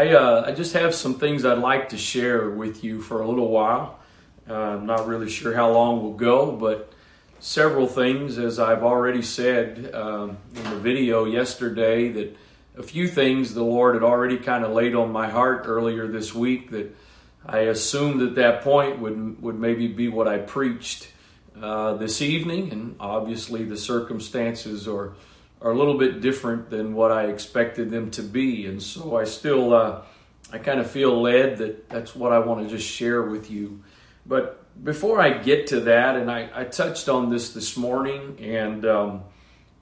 I, uh, I just have some things I'd like to share with you for a little while. Uh, I'm not really sure how long we'll go, but several things, as I've already said um, in the video yesterday, that a few things the Lord had already kind of laid on my heart earlier this week that I assumed at that point would, would maybe be what I preached uh, this evening, and obviously the circumstances are are a little bit different than what I expected them to be. And so I still, uh, I kind of feel led that that's what I want to just share with you. But before I get to that, and I, I touched on this this morning, and um,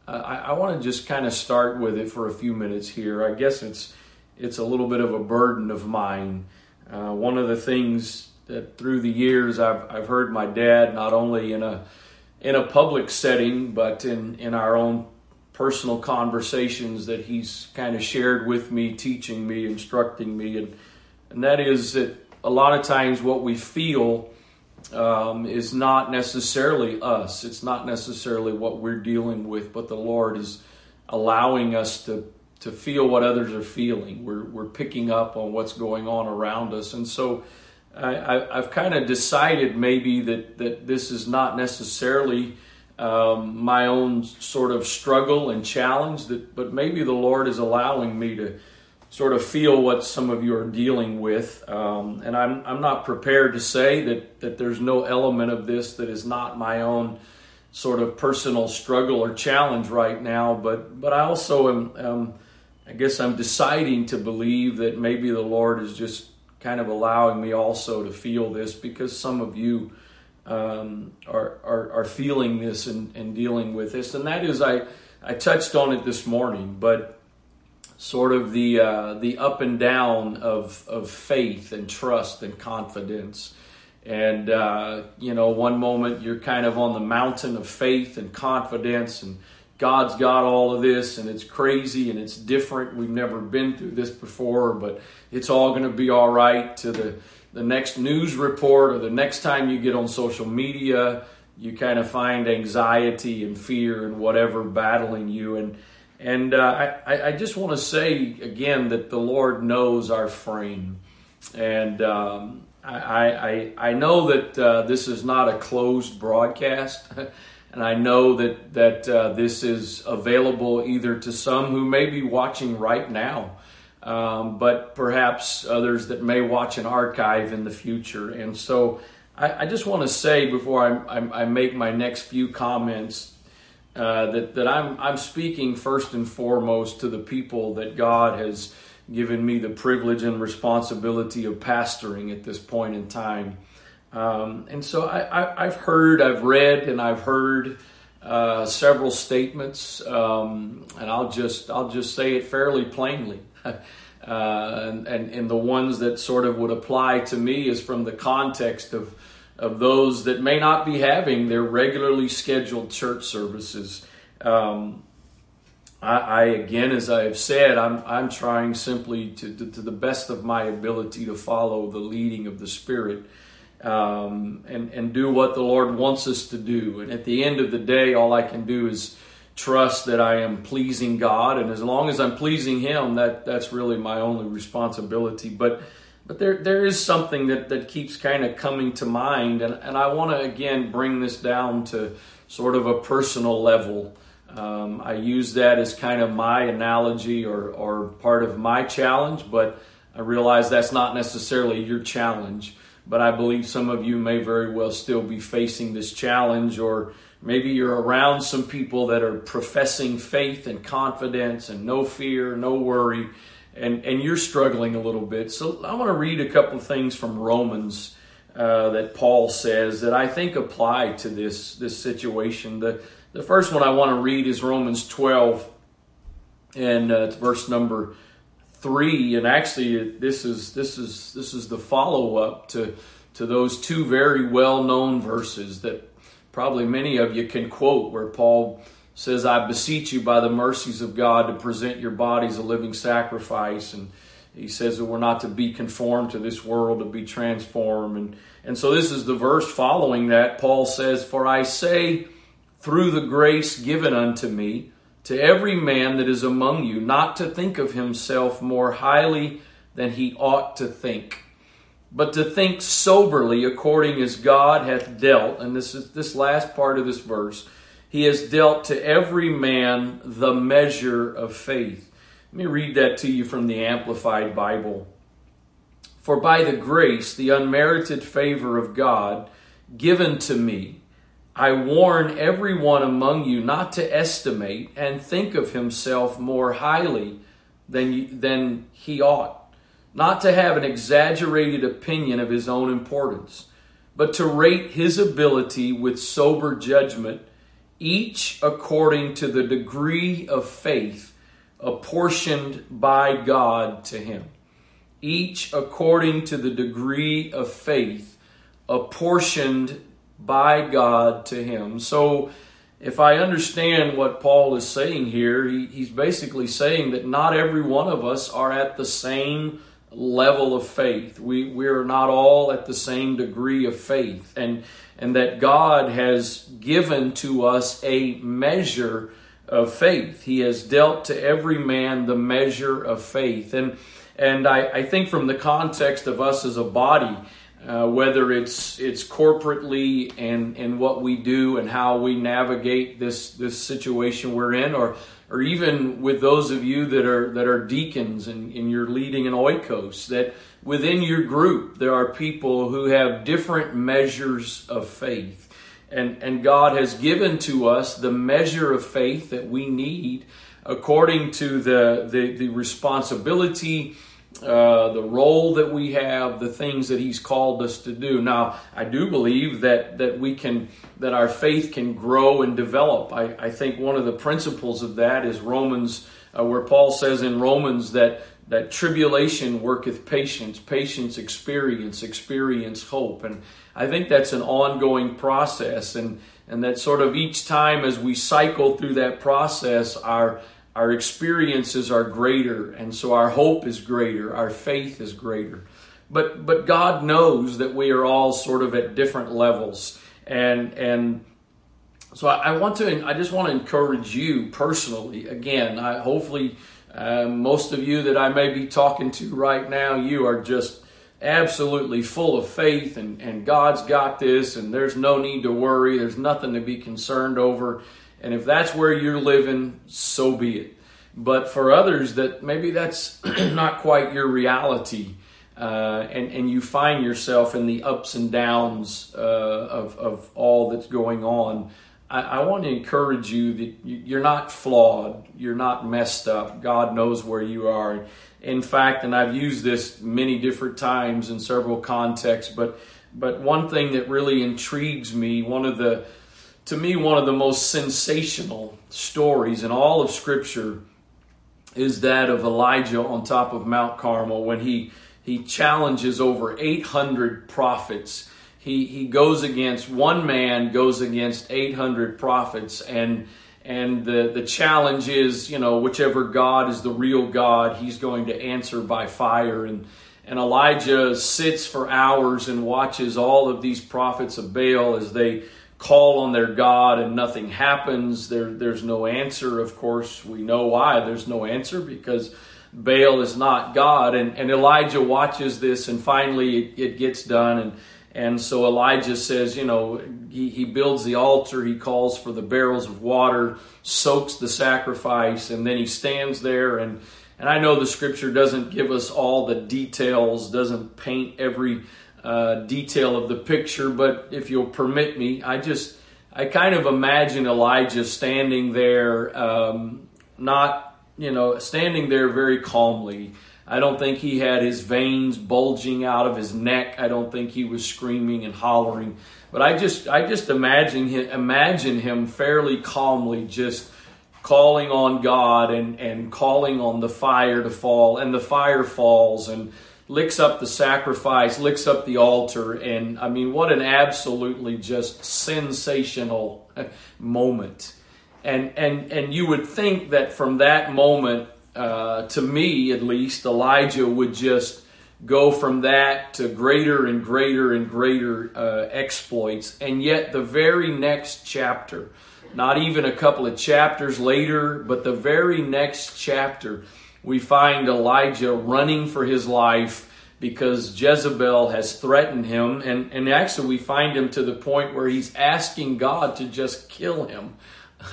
I, I want to just kind of start with it for a few minutes here. I guess it's it's a little bit of a burden of mine. Uh, one of the things that through the years I've I've heard my dad not only in a in a public setting, but in in our own personal conversations that he's kind of shared with me, teaching me, instructing me, and and that is that a lot of times what we feel um, is not necessarily us. It's not necessarily what we're dealing with, but the Lord is allowing us to to feel what others are feeling. We're we're picking up on what's going on around us, and so. I, have kind of decided maybe that, that this is not necessarily um, my own sort of struggle and challenge that but maybe the lord is allowing me to sort of feel what some of you are dealing with. Um, and I'm, I'm not prepared to say that, that there's no element of this that is not my own sort of personal struggle or challenge right now but but i also am um, i guess i'm deciding to believe that maybe the lord is just kind of allowing me also to feel this because some of you um, are, are, are, feeling this and, and dealing with this. And that is, I, I touched on it this morning, but sort of the, uh, the up and down of, of faith and trust and confidence. And, uh, you know, one moment you're kind of on the mountain of faith and confidence, and God's got all of this, and it's crazy and it's different. We've never been through this before, but it's all going to be all right to the the next news report or the next time you get on social media, you kind of find anxiety and fear and whatever battling you. And and uh, I, I just want to say again that the Lord knows our frame, and um, I, I I know that uh, this is not a closed broadcast. And I know that that uh, this is available either to some who may be watching right now, um, but perhaps others that may watch an archive in the future. And so I, I just want to say before I, I, I, make my next few comments uh, that, that I'm, I'm speaking first and foremost to the people that God has given me the privilege and responsibility of pastoring at this point in time. Um, and so I, have heard, I've read, and I've heard uh, several statements, um, and I'll just I'll just say it fairly plainly. Uh, and, and, the ones that sort of would apply to me is from the context of, of those that may not be having their regularly scheduled church services. Um, I, I, again, as I have said, I'm, I'm trying simply to, to, to, the best of my ability to follow the leading of the Spirit um, and, and do what the Lord wants us to do. And at the end of the day, all I can do is trust that I am pleasing God, and as long as I'm pleasing Him, that that's really my only responsibility. But but there there is something that that keeps kind of coming to mind, and and I want to again bring this down to sort of a personal level. Um, I use that as kind of my analogy or or part of my challenge, but I realize that's not necessarily your challenge. But I believe some of you may very well still be facing this challenge or Maybe you're around some people that are professing faith and confidence and no fear, no worry, and, and you're struggling a little bit. So I want to read a couple of things from Romans uh, that Paul says that I think apply to this, this situation. The, the first one I want to read is Romans 12, and uh, verse number three. And actually, this is this is this is the follow up to to those two very well known verses that probably many of you can quote where Paul says, I beseech you by the mercies of God to present your bodies a living sacrifice. And he says that we're not to be conformed to this world, to be transformed. And, and so this is the verse following that. Paul says, For I say, through the grace given unto me, to every man that is among you, not to think of himself more highly than he ought to think. But to think soberly according as God hath dealt, and this is this last part of this verse, he has dealt to every man the measure of faith. Let me read that to you from the Amplified Bible. For by the grace, the unmerited favor of God given to me, I warn every one among you not to estimate and think of himself more highly than, than he ought, not to have an exaggerated opinion of his own importance, but to rate his ability with sober judgment, each according to the degree of faith apportioned by God to him. Each according to the degree of faith apportioned by God to him. So, if I understand what Paul is saying here, he, he's basically saying that not every one of us are at the same level of faith. We, we are not all at the same degree of faith. And, and that God has given to us a measure of faith. He has dealt to every man the measure of faith. And, and I, I think from the context of us as a body, uh, whether it's it's corporately and and what we do and how we navigate this this situation we're in, or or even with those of you that are that are deacons and, and you're leading an oikos, that within your group there are people who have different measures of faith. And, and God has given to us the measure of faith that we need according to the, the, the responsibility uh, the role that we have, the things that He's called us to do. Now, I do believe that that we can that our faith can grow and develop. I, I think one of the principles of that is Romans, uh, where Paul says in Romans that that tribulation worketh patience, patience experience, experience hope, and I think that's an ongoing process, and and that sort of each time as we cycle through that process, our our experiences are greater, and so our hope is greater, our faith is greater. But but God knows that we are all sort of at different levels, and and so I, I want to I just want to encourage you personally. Again, I hopefully uh, most of you that I may be talking to right now, you are just absolutely full of faith and, and God's got this and there's no need to worry. There's nothing to be concerned over. And if that's where you're living, so be it. But for others that maybe that's not quite your reality, uh, and, and you find yourself in the ups and downs uh, of, of all that's going on, I, I, want to encourage you that you're not flawed, you're not messed up. God knows where you are. In fact, and I've used this many different times in several contexts, but but one thing that really intrigues me, one of the to me, one of the most sensational stories in all of Scripture is that of Elijah on top of Mount Carmel when he, he challenges over 800 prophets. He, he goes against one man, goes against 800 prophets, and and the, the challenge is, you know, whichever God is the real God, he's going to answer by fire. And, and Elijah sits for hours and watches all of these prophets of Baal as they call on their God and nothing happens. There, there's no answer. Of course, we know why there's no answer because Baal is not God. And, and Elijah watches this and finally it, it gets done. And, and so Elijah says, you know, he, he builds the altar, he calls for the barrels of water, soaks the sacrifice, and then he stands there. And, and I know the scripture doesn't give us all the details, doesn't paint every uh, detail of the picture, but if you'll permit me, I just I kind of imagine Elijah standing there, um, not you know standing there very calmly. I don't think he had his veins bulging out of his neck. I don't think he was screaming and hollering. But I just I just imagine him, imagine him fairly calmly just calling on God and, and calling on the fire to fall and the fire falls and licks up the sacrifice, licks up the altar, and I mean, what an absolutely just sensational moment. And and and you would think that from that moment, uh, to me at least, Elijah would just go from that to greater and greater and greater uh, exploits. And yet, the very next chapter, not even a couple of chapters later, but the very next chapter, we find Elijah running for his life because Jezebel has threatened him. And, and actually, we find him to the point where he's asking God to just kill him.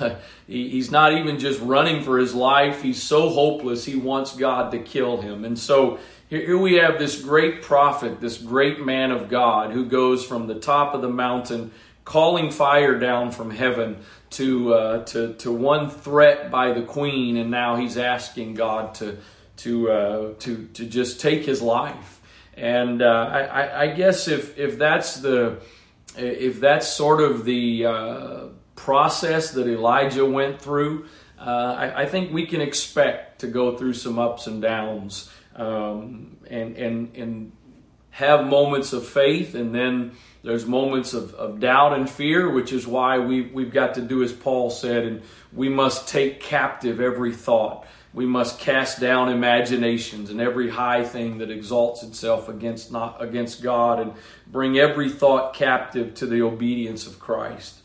he, he's not even just running for his life, he's so hopeless, he wants God to kill him. And so here we have this great prophet, this great man of God who goes from the top of the mountain calling fire down from heaven to, uh, to, to one threat by the queen, and now he's asking God to, to, uh, to, to just take his life. And uh, I, I, guess if, if that's the if that's sort of the uh, process that Elijah went through, uh, I, I, think we can expect to go through some ups and downs um, and, and, and have moments of faith and then there's moments of, of doubt and fear, which is why we, we've got to do as Paul said, and we must take captive every thought. We must cast down imaginations and every high thing that exalts itself against not against God and bring every thought captive to the obedience of Christ.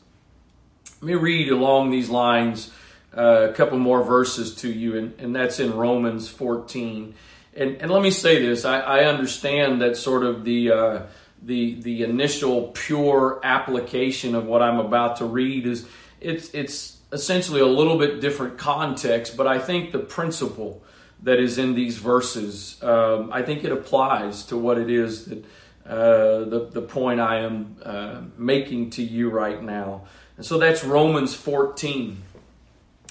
Let me read along these lines uh, a couple more verses to you, and, and that's in Romans 14. And, and let me say this I, I understand that sort of the. Uh, the the initial pure application of what I'm about to read is it's it's essentially a little bit different context, but I think the principle that is in these verses, um, I think it applies to what it is that uh, the the point I am uh, making to you right now, and so that's Romans 14.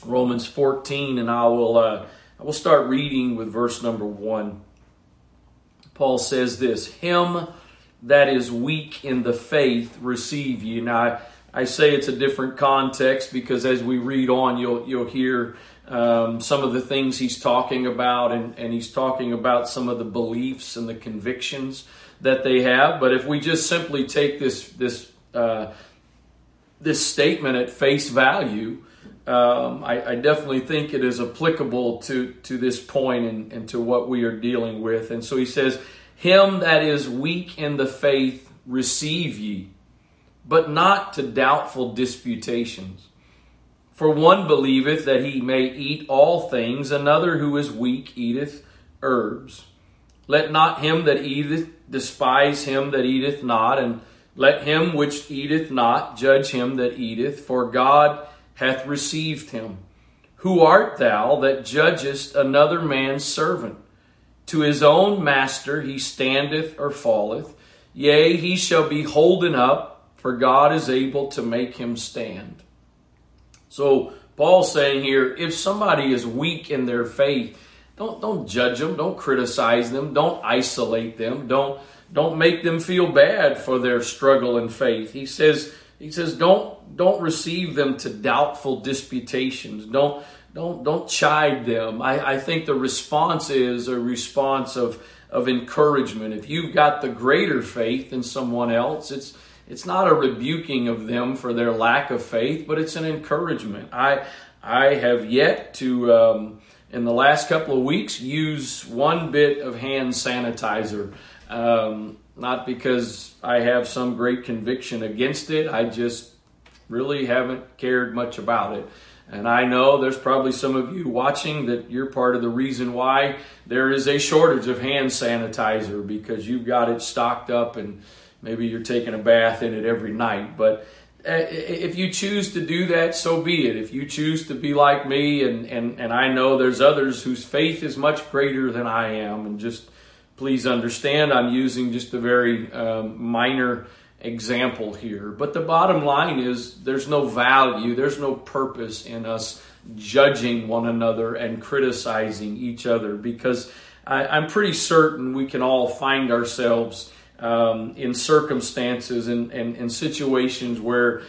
Romans 14, and I will uh, I will start reading with verse number one. Paul says this: Him that is weak in the faith receive you. Now, I, I say it's a different context because as we read on, you'll you'll hear um, some of the things he's talking about, and, and he's talking about some of the beliefs and the convictions that they have. But if we just simply take this this uh, this statement at face value, um, I, I, definitely think it is applicable to to this point and, and to what we are dealing with. And so he says, him that is weak in the faith receive ye, but not to doubtful disputations. For one believeth that he may eat all things, another who is weak eateth herbs. Let not him that eateth despise him that eateth not, and let him which eateth not judge him that eateth, for God hath received him. Who art thou that judgest another man's servant? To his own master he standeth or falleth. Yea, he shall be holden up, for God is able to make him stand. So Paul's saying here, if somebody is weak in their faith, don't don't judge them, don't criticize them, don't isolate them, don't don't make them feel bad for their struggle in faith. He says he says don't don't receive them to doubtful disputations. Don't don't don't chide them. I, I think the response is a response of of encouragement. If you've got the greater faith than someone else, it's it's not a rebuking of them for their lack of faith, but it's an encouragement. I I have yet to um, in the last couple of weeks use one bit of hand sanitizer. Um, not because I have some great conviction against it. I just really haven't cared much about it. And I know there's probably some of you watching that you're part of the reason why there is a shortage of hand sanitizer because you've got it stocked up and maybe you're taking a bath in it every night. But uh, if you choose to do that, so be it. If you choose to be like me, and, and, and I know there's others whose faith is much greater than I am, and just please understand I'm using just a very um, minor example here. But the bottom line is there's no value, there's no purpose in us judging one another and criticizing each other because I, am pretty certain we can all find ourselves um, in circumstances and, and, and situations where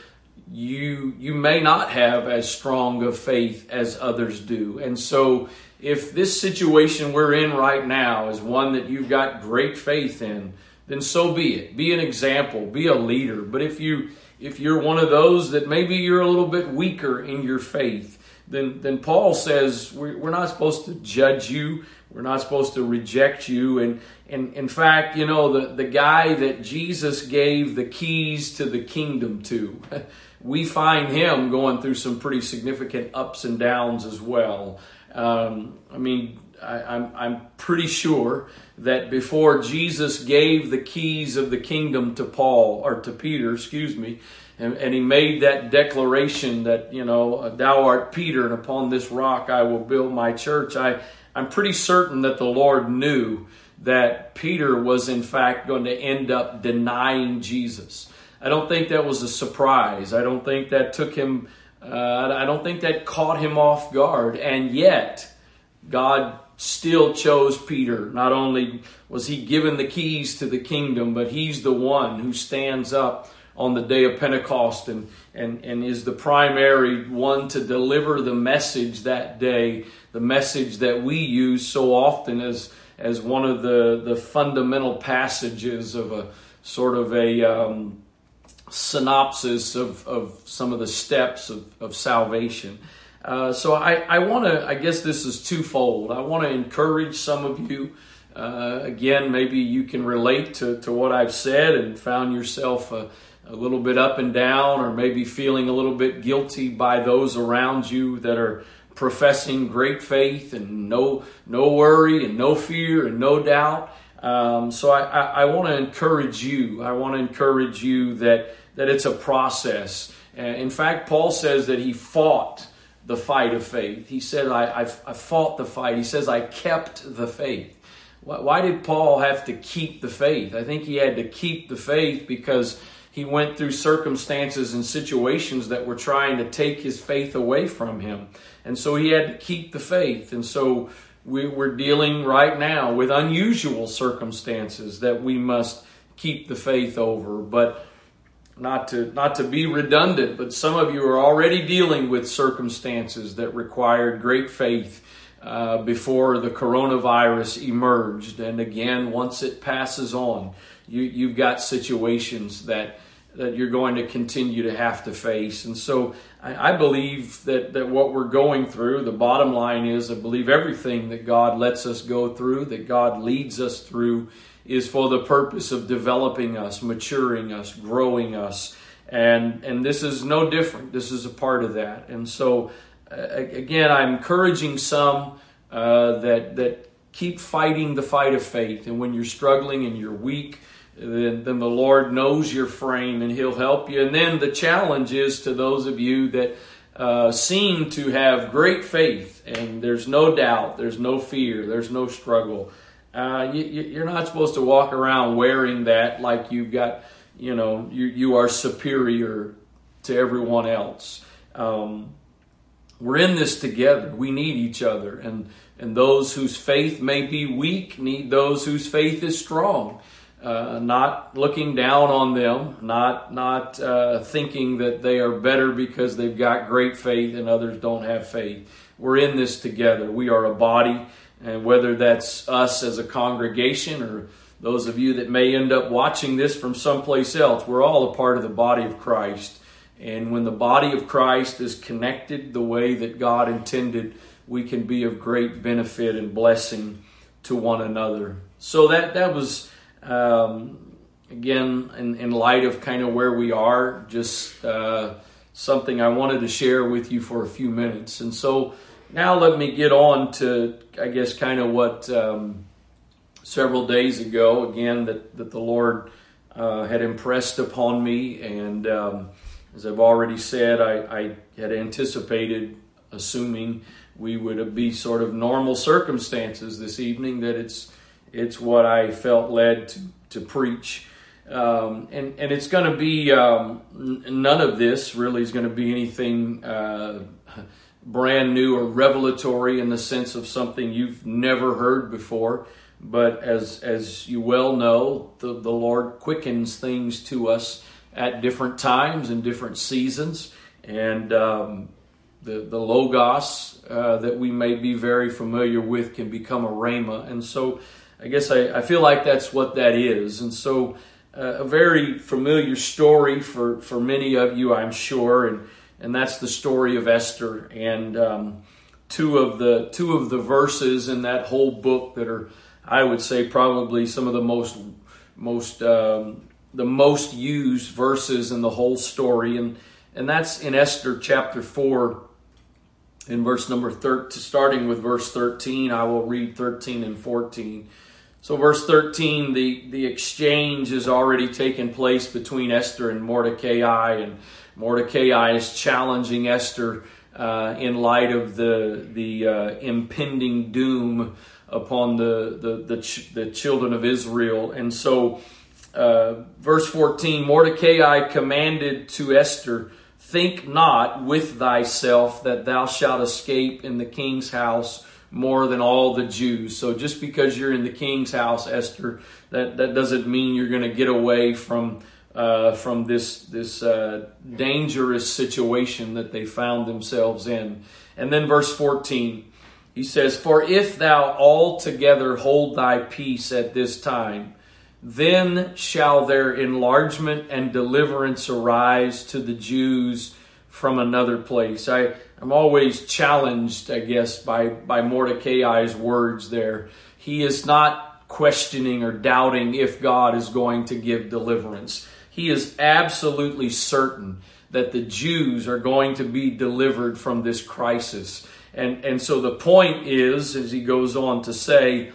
you you may not have as strong of faith as others do. And so if this situation we're in right now is one that you've got great faith in, then so be it. Be an example, be a leader. But if you if you're one of those that maybe you're a little bit weaker in your faith, then then Paul says we're, we're not supposed to judge you. We're not supposed to reject you. And, and in fact, you know, the, the guy that Jesus gave the keys to the kingdom to, we find him going through some pretty significant ups and downs as well. Um, I mean, I, I'm, I'm pretty sure that before Jesus gave the keys of the kingdom to Paul, or to Peter, excuse me, and, and he made that declaration that, you know, thou art Peter, and upon this rock I will build my church. I, I'm pretty certain that the Lord knew that Peter was in fact going to end up denying Jesus. I don't think that was a surprise. I don't think that took him, uh, I don't think that caught him off guard. And yet, God still chose Peter. Not only was he given the keys to the kingdom, but he's the one who stands up on the day of Pentecost and, and, and is the primary one to deliver the message that day, the message that we use so often as, as one of the, the fundamental passages of a sort of a um, synopsis of, of some of the steps of, of salvation. Uh, so I, I want to, I guess this is twofold. I want to encourage some of you. Uh, again, maybe you can relate to, to what I've said and found yourself a, a little bit up and down, or maybe feeling a little bit guilty by those around you that are professing great faith and no no worry and no fear and no doubt. Um, so I, I, I want to encourage you. I want to encourage you that that it's a process. Uh, in fact, Paul says that he fought the fight of faith. He said, I, I, I fought the fight. He says, I kept the faith. Why, why did Paul have to keep the faith? I think he had to keep the faith because he went through circumstances and situations that were trying to take his faith away from him. And so he had to keep the faith. And so we, we're dealing right now with unusual circumstances that we must keep the faith over. But not to not to be redundant, but some of you are already dealing with circumstances that required great faith uh, before the coronavirus emerged, and again, once it passes on, you you've got situations that that you're going to continue to have to face, and so I, I believe that that what we're going through, the bottom line is, I believe everything that God lets us go through, that God leads us through is for the purpose of developing us, maturing us, growing us. And, and this is no different. This is a part of that. And so, uh, again, I'm encouraging some uh, that, that keep fighting the fight of faith. And when you're struggling and you're weak, then, then the Lord knows your frame and He'll help you. And then the challenge is to those of you that uh, seem to have great faith, and there's no doubt, there's no fear, there's no struggle. Uh, you, are not supposed to walk around wearing that like you've got, you know, you, you are superior to everyone else. Um, we're in this together. We need each other. And, and those whose faith may be weak need those whose faith is strong. Uh, not looking down on them, not not uh, thinking that they are better because they've got great faith and others don't have faith. We're in this together. We are a body. And whether that's us as a congregation or those of you that may end up watching this from someplace else, we're all a part of the body of Christ. And when the body of Christ is connected the way that God intended, we can be of great benefit and blessing to one another. So that that was um, again in, in, light of kind of where we are, just uh, something I wanted to share with you for a few minutes. And so now let me get on to, I guess, kind of what um, several days ago, again, that, that the Lord uh, had impressed upon me. And um, as I've already said, I, I, had anticipated, assuming we would be sort of normal circumstances this evening, that it's, it's what I felt led to, to preach. Um, and, and it's going to be, um, none of this really is going to be anything. Uh, brand new or revelatory in the sense of something you've never heard before. But as, as you well know, the, the Lord quickens things to us at different times and different seasons. And um, the, the Logos uh, that we may be very familiar with can become a Rhema. And so I guess I, I feel like that's what that is. And so uh, a very familiar story for, for many of you, I'm sure. And and that's the story of Esther. And um, two of the two of the verses in that whole book that are, I would say, probably some of the most most um, the most used verses in the whole story, and and that's in Esther chapter four in verse number 13, starting with verse 13, I will read 13 and 14. So, verse 13, the, the exchange has already taken place between Esther and Mordecai, and Mordecai is challenging Esther uh, in light of the, the uh, impending doom upon the, the, the, ch- the, children of Israel. And so, uh, verse 14 Mordecai commanded to Esther, Think not with thyself that thou shalt escape in the king's house more than all the Jews. So just because you're in the king's house, Esther, that, that doesn't mean you're going to get away from uh, from this this uh, dangerous situation that they found themselves in. And then verse 14, he says, "For if thou altogether hold thy peace at this time, then shall their enlargement and deliverance arise to the Jews from another place." I I'm always challenged, I guess, by, by Mordecai's words there. He is not questioning or doubting if God is going to give deliverance. He is absolutely certain that the Jews are going to be delivered from this crisis. And, and so the point is, as he goes on to say,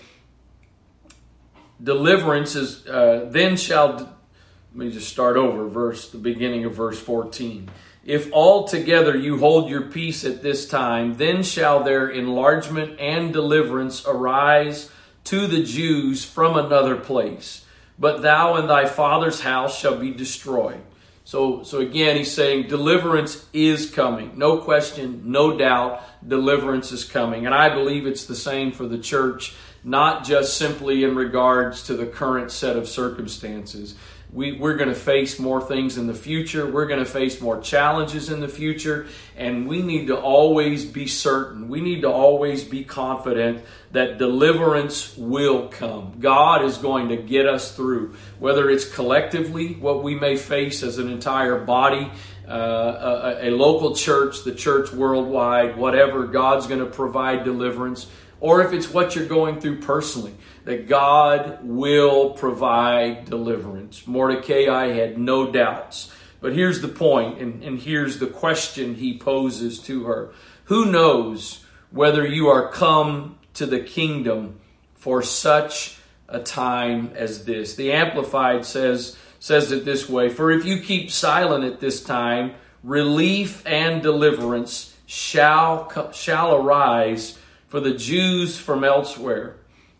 deliverance is, uh, then shall, let me just start over, verse, the beginning of verse 14. If altogether you hold your peace at this time, then shall their enlargement and deliverance arise to the Jews from another place. But thou and thy father's house shall be destroyed. So, so again, he's saying deliverance is coming. No question, no doubt, deliverance is coming. And I believe it's the same for the church, not just simply in regards to the current set of circumstances we, we're going to face more things in the future. We're going to face more challenges in the future. And we need to always be certain. We need to always be confident that deliverance will come. God is going to get us through, whether it's collectively, what we may face as an entire body, uh, a, a local church, the church worldwide, whatever, God's going to provide deliverance. Or if it's what you're going through personally that God will provide deliverance. Mordecai had no doubts. But here's the point, and, and here's the question he poses to her Who knows whether you are come to the kingdom for such a time as this? The Amplified says, says it this way For if you keep silent at this time, relief and deliverance shall, shall arise for the Jews from elsewhere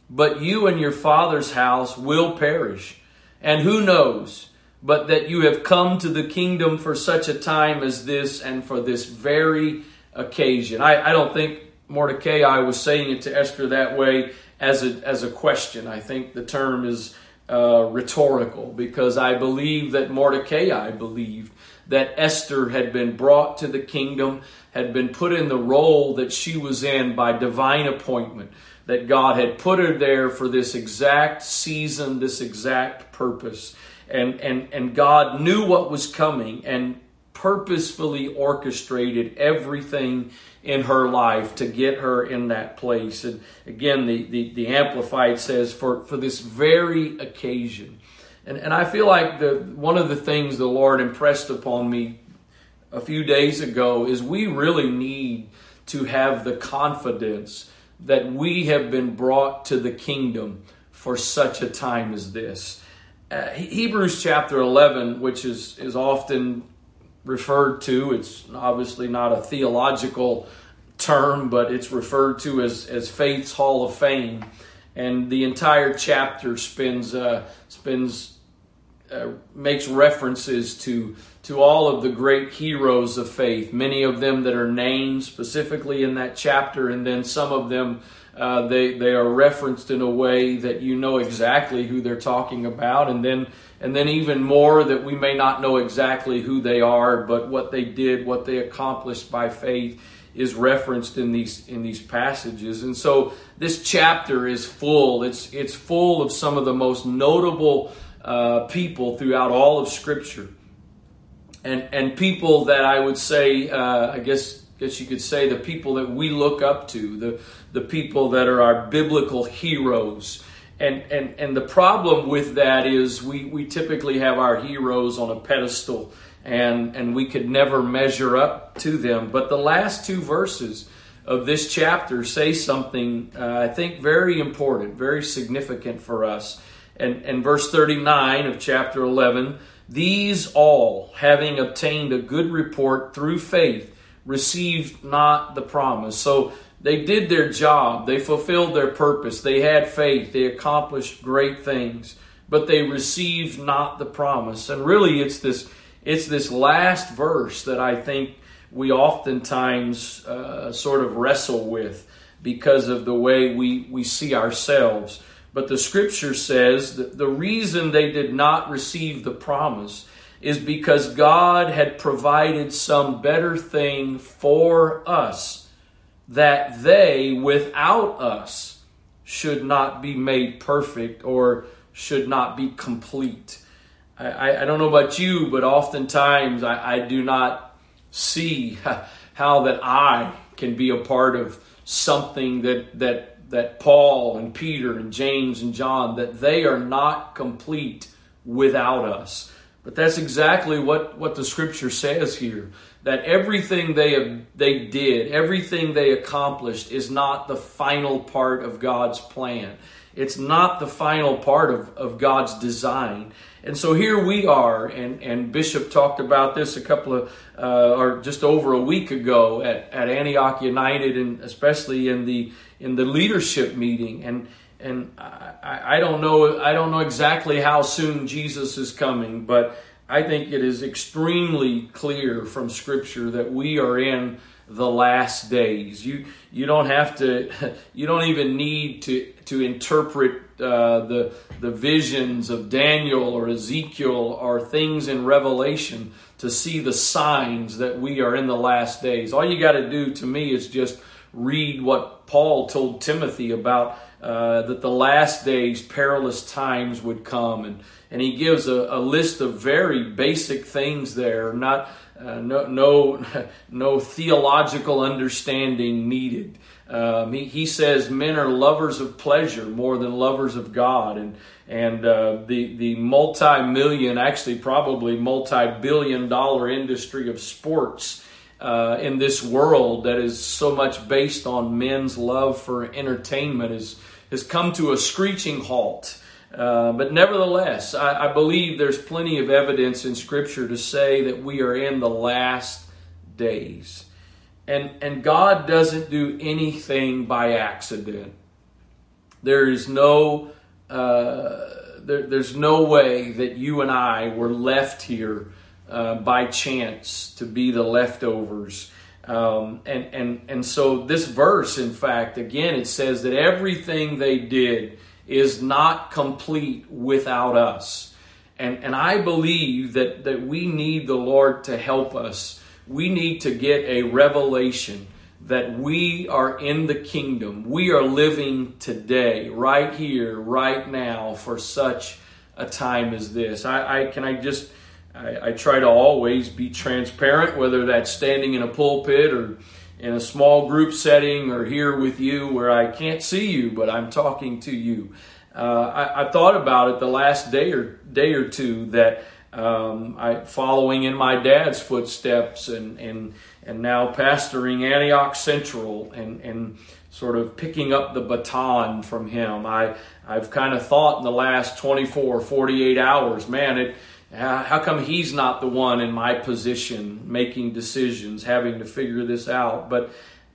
but you and your father's house will perish. And who knows but that you have come to the kingdom for such a time as this and for this very occasion? I, I don't think Mordecai was saying it to Esther that way as a, as a question. I think the term is uh, rhetorical because I believe that Mordecai believed that Esther had been brought to the kingdom, had been put in the role that she was in by divine appointment that God had put her there for this exact season, this exact purpose. And, and, and God knew what was coming and purposefully orchestrated everything in her life to get her in that place. And again, the, the, the Amplified says, for, for this very occasion. And, and I feel like the, one of the things the Lord impressed upon me a few days ago is we really need to have the confidence that we have been brought to the kingdom for such a time as this. Uh, Hebrews chapter 11, which is, is often referred to, it's obviously not a theological term, but it's referred to as, as Faith's Hall of Fame. And the entire chapter spends, uh, spends uh, makes references to to all of the great heroes of faith, many of them that are named specifically in that chapter, and then some of them uh, they they are referenced in a way that you know exactly who they're talking about, and then and then even more that we may not know exactly who they are, but what they did, what they accomplished by faith is referenced in these in these passages. And so this chapter is full. It's it's full of some of the most notable uh, people throughout all of Scripture and and people that I would say, uh, I guess guess you could say the people that we look up to, the the people that are our biblical heroes. And and and the problem with that is we we typically have our heroes on a pedestal and and we could never measure up to them. But the last two verses of this chapter say something, uh, I think, very important, very significant for us. And, and verse 39 of chapter 11 these all, having obtained a good report through faith, received not the promise. So they did their job, they fulfilled their purpose, they had faith, they accomplished great things, but they received not the promise. And really, it's this, it's this last verse that I think we oftentimes uh, sort of wrestle with because of the way we, we see ourselves. But the scripture says that the reason they did not receive the promise is because God had provided some better thing for us, that they, without us, should not be made perfect or should not be complete. I, I, don't know about you, but oftentimes I, I do not see how that I can be a part of something that, that that Paul and Peter and James and John that they are not complete without us. But that's exactly what, what the scripture says here. That everything they, they did, everything they accomplished is not the final part of God's plan. It's not the final part of, of God's design. And so here we are, and, and Bishop talked about this a couple of, uh, or just over a week ago at, at Antioch United, and especially in the in the leadership meeting. And and I, I don't know I don't know exactly how soon Jesus is coming, but I think it is extremely clear from Scripture that we are in the last days. You you don't have to you don't even need to to interpret uh, the, the visions of Daniel or Ezekiel or things in Revelation to see the signs that we are in the last days. All you got to do to me is just read what Paul told Timothy about uh, that the last days, perilous times would come. And, and he gives a, a list of very basic things there, not uh, no, no, no theological understanding needed. Um, he, he says men are lovers of pleasure more than lovers of God, and and uh, the the multi million, actually probably multi billion dollar industry of sports uh, in this world that is so much based on men's love for entertainment is has come to a screeching halt. Uh, but nevertheless, I, I believe there's plenty of evidence in Scripture to say that we are in the last days. And, and God doesn't do anything by accident. There is no, uh, there, there's no way that you and I were left here uh, by chance to be the leftovers. Um, and, and, and so this verse, in fact, again, it says that everything they did is not complete without us. And, and I believe that, that we need the Lord to help us we need to get a revelation that we are in the kingdom. We are living today, right here, right now, for such a time as this. I, I can I just I, I, try to always be transparent, whether that's standing in a pulpit or in a small group setting or here with you where I can't see you, but I'm talking to you. Uh, I, I thought about it the last day or day or two that um, I, following in my dad's footsteps and, and, and now pastoring Antioch Central and, and sort of picking up the baton from him. I, I've kind of thought in the last 24, 48 hours, man, it, how come he's not the one in my position making decisions, having to figure this out? But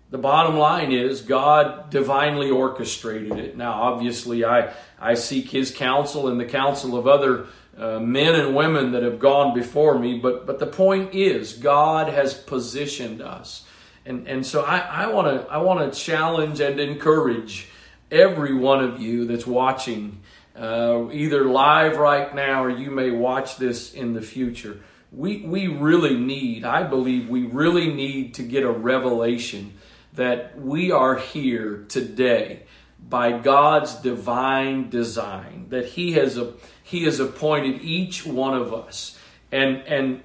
the bottom line is God divinely orchestrated it. Now, obviously, I, I seek his counsel and the counsel of other uh, men and women that have gone before me. But but the point is, God has positioned us, and and so I want to I want to challenge and encourage every one of you that's watching, uh, either live right now or you may watch this in the future. We we really need, I believe, we really need to get a revelation that we are here today by God's divine design, that He has, a, he has appointed each one of us. And, and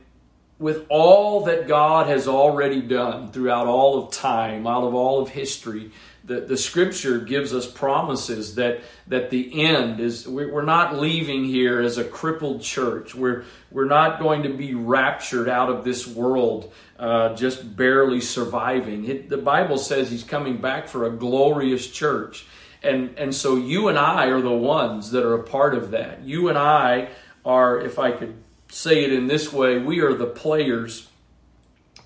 with all that God has already done throughout all of time, out of all of history, the, the scripture gives us promises that, that the end is, we're not leaving here as a crippled church. We're, we're not going to be raptured out of this world uh, just barely surviving. It, the Bible says he's coming back for a glorious church. And, and so you and I are the ones that are a part of that. You and I are, if I could say it in this way, we are the players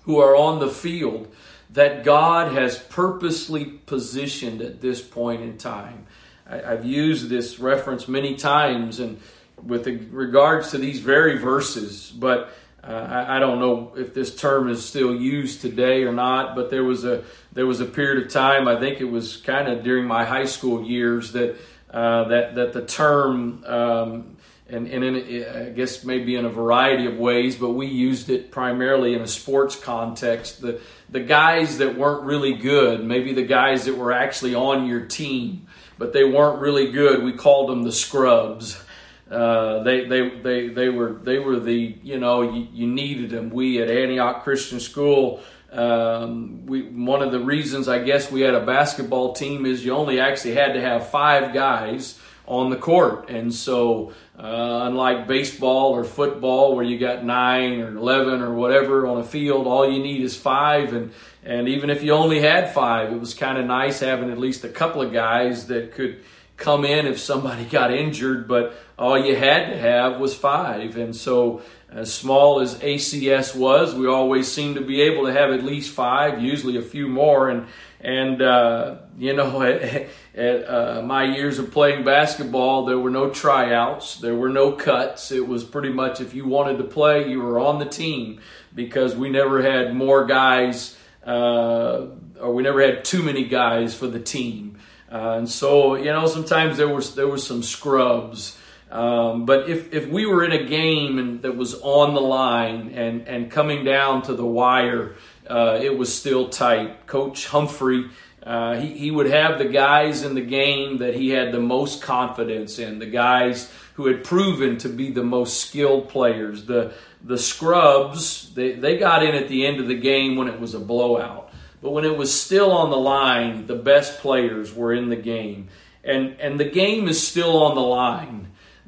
who are on the field that God has purposely positioned at this point in time. I, have used this reference many times and with regards to these very verses, but uh, I, I, don't know if this term is still used today or not. But there was a there was a period of time, I think it was kind of during my high school years, that uh, that that the term um, and, and in, I guess maybe in a variety of ways, but we used it primarily in a sports context. The, the guys that weren't really good, maybe the guys that were actually on your team, but they weren't really good, we called them the scrubs. Uh, they, they, they, they were, they were the, you know, you, you needed them. We at Antioch Christian School, um, we, one of the reasons I guess we had a basketball team is you only actually had to have five guys on the court. And so, uh, unlike baseball or football, where you got nine or 11 or whatever on a field, all you need is five. And, and even if you only had five, it was kind of nice having at least a couple of guys that could come in if somebody got injured, but all you had to have was five. And so, as small as ACS was, we always seemed to be able to have at least five, usually a few more. And and, uh, you know, at, at uh, my years of playing basketball, there were no tryouts, there were no cuts. It was pretty much if you wanted to play, you were on the team because we never had more guys, uh, or we never had too many guys for the team. Uh, and so, you know, sometimes there was there was some scrubs. Um, but if, if we were in a game and that was on the line and, and coming down to the wire, uh, it was still tight. Coach Humphrey, uh, he, he would have the guys in the game that he had the most confidence in, the guys who had proven to be the most skilled players. The, the scrubs, they, they got in at the end of the game when it was a blowout. But when it was still on the line, the best players were in the game. And, and the game is still on the line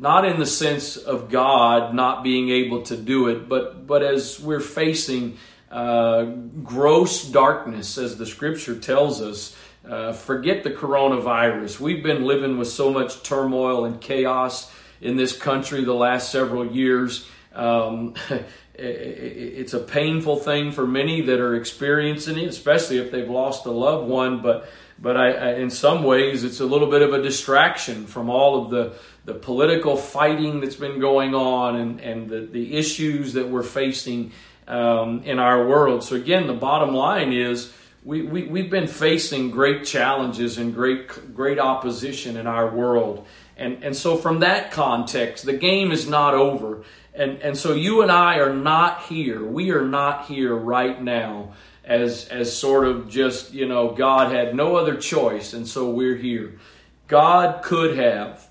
not in the sense of God not being able to do it, but but as we're facing uh, gross darkness, as the scripture tells us. Uh, forget the coronavirus. We've been living with so much turmoil and chaos in this country the last several years. Um, it's a painful thing for many that are experiencing it, especially if they've lost a loved one. But but I, I, in some ways, it's a little bit of a distraction from all of the the political fighting that's been going on and and the, the issues that we're facing um, in our world. So, again, the bottom line is we, we, we've been facing great challenges and great, great opposition in our world. And, and so, from that context, the game is not over. And, and so, you and I are not here. We are not here right now as, as sort of just, you know, God had no other choice, and so we're here. God could have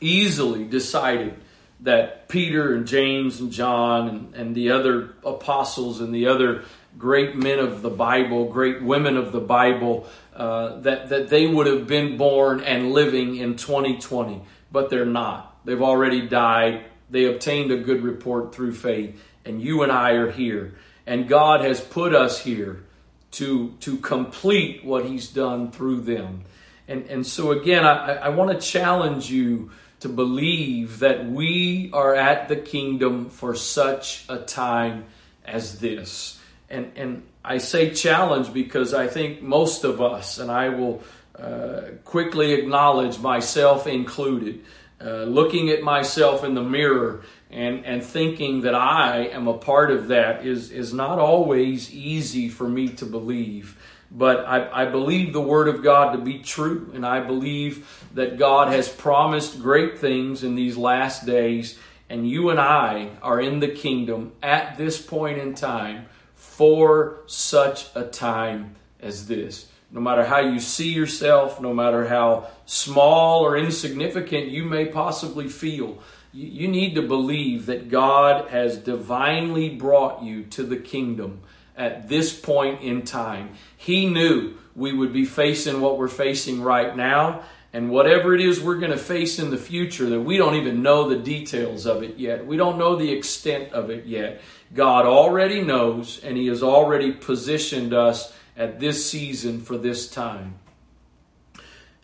easily decided that Peter and James and John and, and the other apostles and the other great men of the Bible, great women of the Bible, uh, that, that they would have been born and living in 2020, but they're not. They've already died. They obtained a good report through faith, and you and I are here. And God has put us here to, to complete what He's done through them. And, and so, again, I, I want to challenge you to believe that we are at the kingdom for such a time as this. And, and I say challenge because I think most of us, and I will uh, quickly acknowledge myself included, uh, looking at myself in the mirror and, and thinking that I am a part of that is, is not always easy for me to believe. But I, I believe the Word of God to be true, and I believe that God has promised great things in these last days, and you and I are in the kingdom at this point in time for such a time as this. No matter how you see yourself, no matter how small or insignificant you may possibly feel, you need to believe that God has divinely brought you to the kingdom at this point in time. He knew we would be facing what we're facing right now and whatever it is we're going to face in the future that we don't even know the details of it yet. We don't know the extent of it yet. God already knows and He has already positioned us at this season for this time.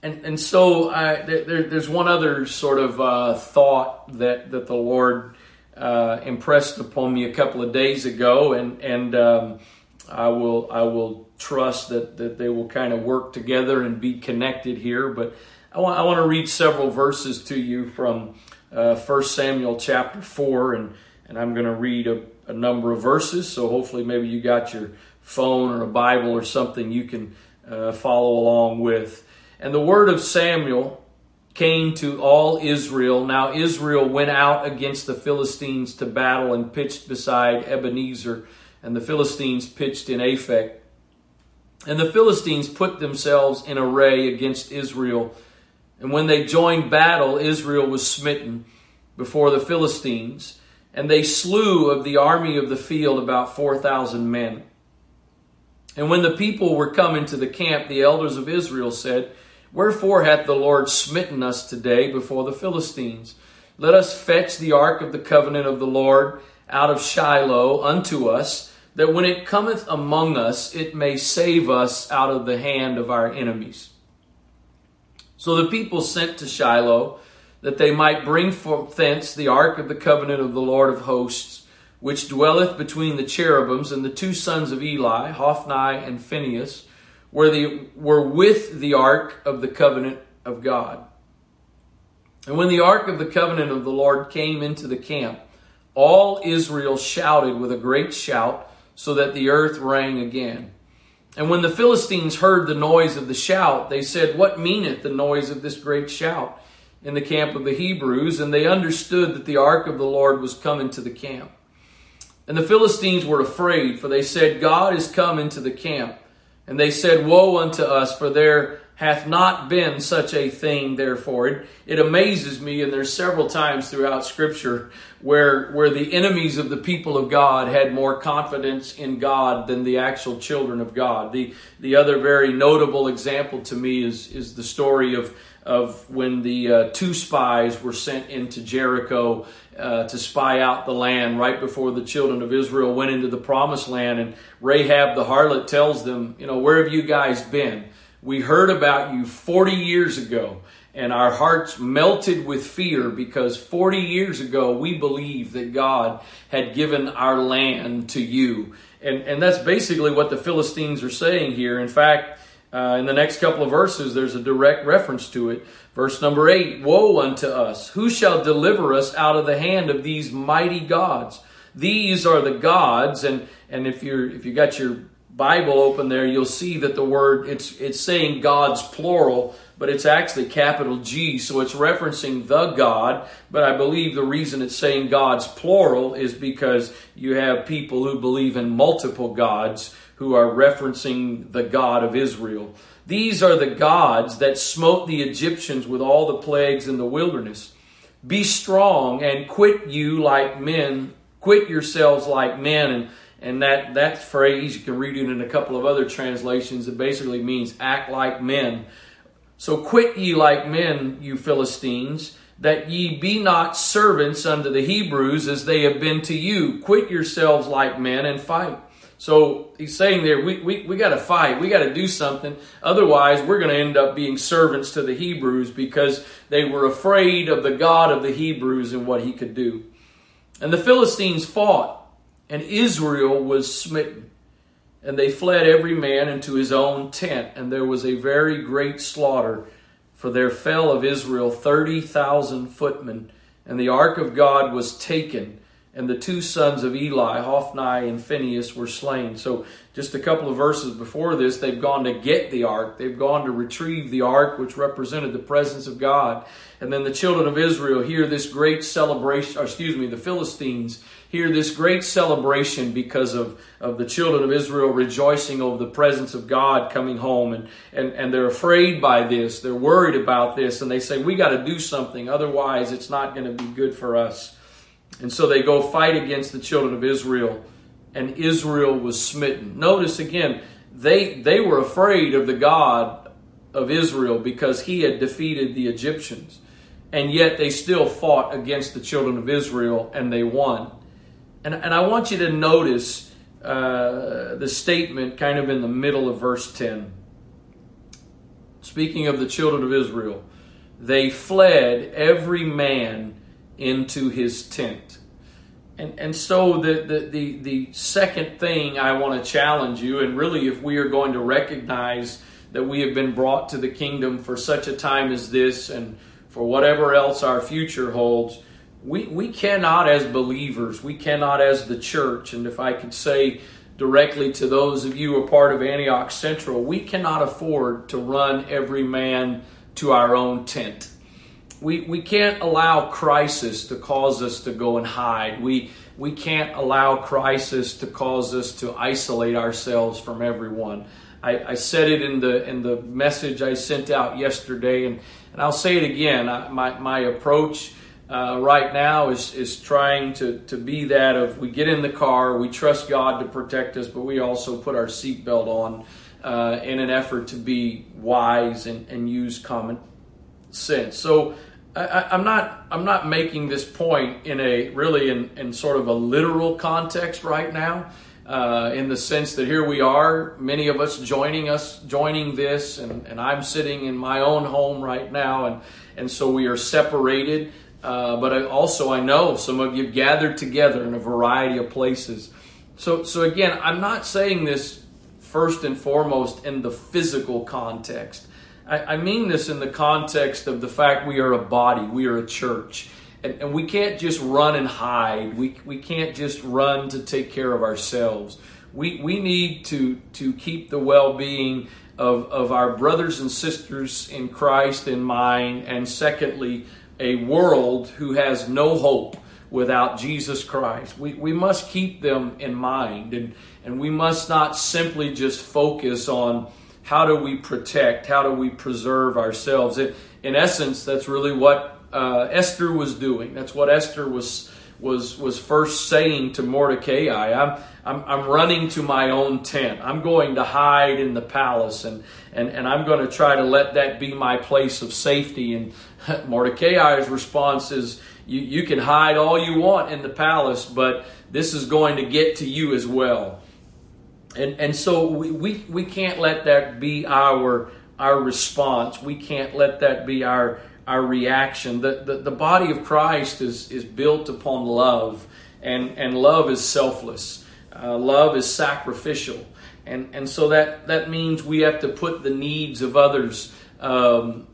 And, and so I, there, there's one other sort of uh, thought that, that the Lord uh, impressed upon me a couple of days ago, and, and um, I, will, I will trust that, that they will kind of work together and be connected here. But I want, I want to read several verses to you from uh, 1 Samuel chapter 4, and, and I'm going to read a, a number of verses, so hopefully maybe you got your phone or a Bible or something you can uh, follow along with. And the word of Samuel came to all Israel. Now Israel went out against the Philistines to battle and pitched beside Ebenezer, and the Philistines pitched in Aphek. And the Philistines put themselves in array against Israel. And when they joined battle, Israel was smitten before the Philistines, and they slew of the army of the field about 4,000 men. And when the people were come into the camp, the elders of Israel said, Wherefore hath the Lord smitten us today before the Philistines? Let us fetch the ark of the covenant of the Lord out of Shiloh unto us, that when it cometh among us, it may save us out of the hand of our enemies. So the people sent to Shiloh, that they might bring forth thence the ark of the covenant of the Lord of hosts, which dwelleth between the cherubims, and the two sons of Eli, Hophni and Phinehas, where they were with the ark of the covenant of God. And when the ark of the covenant of the Lord came into the camp, all Israel shouted with a great shout, so that the earth rang again. And when the Philistines heard the noise of the shout, they said, What meaneth the noise of this great shout in the camp of the Hebrews? And they understood that the ark of the Lord was come into the camp. And the Philistines were afraid, for they said, God is come into the camp. And they said, Woe unto us, for there hath not been such a thing, therefore. It, it amazes me, and there's several times throughout Scripture where, where the enemies of the people of God had more confidence in God than the actual children of God. The, the other very notable example to me is, is the story of, of when the uh, two spies were sent into Jericho uh, to spy out the land right before the children of Israel went into the promised land. And Rahab the harlot tells them, You know, where have you guys been? We heard about you 40 years ago, and our hearts melted with fear because 40 years ago we believed that God had given our land to you. And, and that's basically what the Philistines are saying here. In fact, uh, in the next couple of verses, there's a direct reference to it. Verse number 8 Woe unto us! Who shall deliver us out of the hand of these mighty gods? These are the gods, and, and if you're if you got your Bible open there, you'll see that the word it's it's saying gods plural, but it's actually capital G, so it's referencing the God. But I believe the reason it's saying gods plural is because you have people who believe in multiple gods who are referencing the God of Israel. These are the gods that smote the Egyptians with all the plagues in the wilderness. Be strong and quit you like men, quit yourselves like men. And, and that, that phrase, you can read it in a couple of other translations, it basically means act like men. So quit ye like men, you Philistines, that ye be not servants unto the Hebrews as they have been to you. Quit yourselves like men and fight. So he's saying there, we, we, we got to fight. We got to do something. Otherwise, we're going to end up being servants to the Hebrews because they were afraid of the God of the Hebrews and what he could do. And the Philistines fought, and Israel was smitten. And they fled every man into his own tent, and there was a very great slaughter. For there fell of Israel thirty thousand footmen, and the ark of God was taken and the two sons of Eli, Hophni and Phinehas, were slain. So, just a couple of verses before this, they've gone to get the ark. They've gone to retrieve the ark, which represented the presence of God. And then the children of Israel hear this great celebration, or excuse me, the Philistines hear this great celebration because of, of the children of Israel rejoicing over the presence of God coming home. And, and, and they're afraid by this. They're worried about this. And they say, we got to do something. Otherwise, it's not going to be good for us. And so they go fight against the children of Israel. And Israel was smitten. Notice again, they, they were afraid of the God of Israel because he had defeated the Egyptians. And yet they still fought against the children of Israel and they won. And, and I want you to notice uh, the statement kind of in the middle of verse 10. Speaking of the children of Israel, they fled every man into his tent. And, and so the, the, the, the second thing I want to challenge you, and really if we are going to recognize that we have been brought to the kingdom for such a time as this and for whatever else our future holds, we, we cannot, as believers, we cannot, as the church, and if I could say directly to those of you who are part of Antioch Central, we cannot afford to run every man to our own tent. We, we can't allow crisis to cause us to go and hide. We, we can't allow crisis to cause us to isolate ourselves from everyone. I, I said it in the in the message I sent out yesterday, and, and I'll say it again. I, my, my approach uh, right now is, is trying to, to be that of we get in the car, we trust God to protect us, but we also put our seatbelt on uh, in an effort to be wise and, and use common sense. So I, am not I'm not making this point in a really in, in sort of a literal context right now. Uh, in the sense that here we are, many of us joining us, joining this, and, and I'm sitting in my own home right now, and, and so we are separated. Uh, but I, also, I know some of you gathered together in a variety of places. So, so again, I'm not saying this first and foremost in the physical context. I, I mean this in the context of the fact we are a body, we are a church. And, and we can't just run and hide. We, we can't just run to take care of ourselves. We, we need to, to keep the well being of, of our brothers and sisters in Christ in mind. And secondly, a world who has no hope without Jesus Christ. We, we must keep them in mind and, and we must not simply just focus on how do we protect, how do we preserve ourselves. In, in essence, that's really what uh, Esther was doing. That's what Esther was was was first saying to Mordecai. I'm, I'm I'm running to my own tent. I'm going to hide in the palace and and, and I'm going to try to let that be my place of safety. And Mordecai's response is, you, you can hide all you want in the palace, but this is going to get to you as well. And, and so we, we, we can't let that be our, our response. We can't let that be our, our reaction. The, the, the body of Christ is, is built upon love, and, and love is selfless, uh, love is sacrificial. And, and so that, that means we have to put the needs of others um,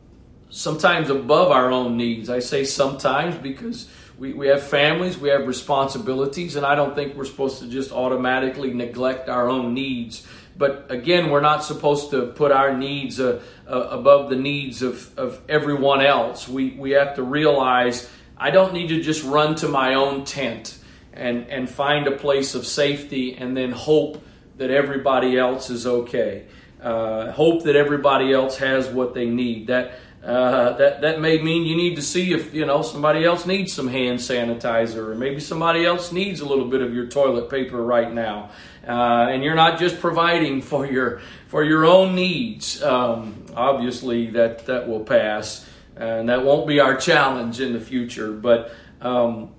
sometimes above our own needs. I say sometimes because we, we have families, we have responsibilities, and I don't think we're supposed to just automatically neglect our own needs. But again, we're not supposed to put our needs uh, uh, above the needs of, of everyone else. We, we have to realize I don't need to just run to my own tent and, and find a place of safety and then hope that everybody else is okay. Uh, hope that everybody else has what they need. That uh, that that may mean you need to see if you know somebody else needs some hand sanitizer, or maybe somebody else needs a little bit of your toilet paper right now, uh, and you're not just providing for your for your own needs. Um, obviously, that that will pass, and that won't be our challenge in the future. But um,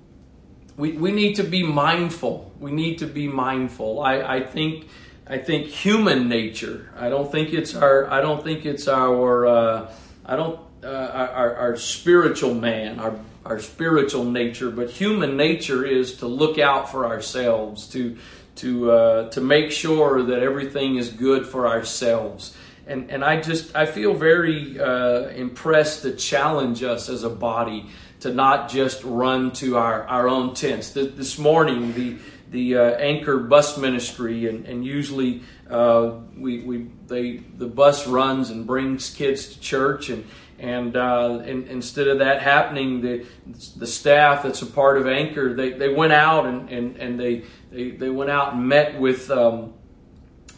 we, we need to be mindful. We need to be mindful. I, I think I think human nature. I don't think it's our. I don't think it's our. Uh, I don't. Uh, our, our spiritual man, our our spiritual nature, but human nature is to look out for ourselves, to to uh, to make sure that everything is good for ourselves. And and I just I feel very uh, impressed to challenge us as a body to not just run to our, our own tents. This morning, the the uh, anchor bus ministry, and, and usually uh, we, we they the bus runs and brings kids to church, and and, uh, and instead of that happening, the the staff that's a part of Anchor they, they went out and, and, and they, they they went out and met with um,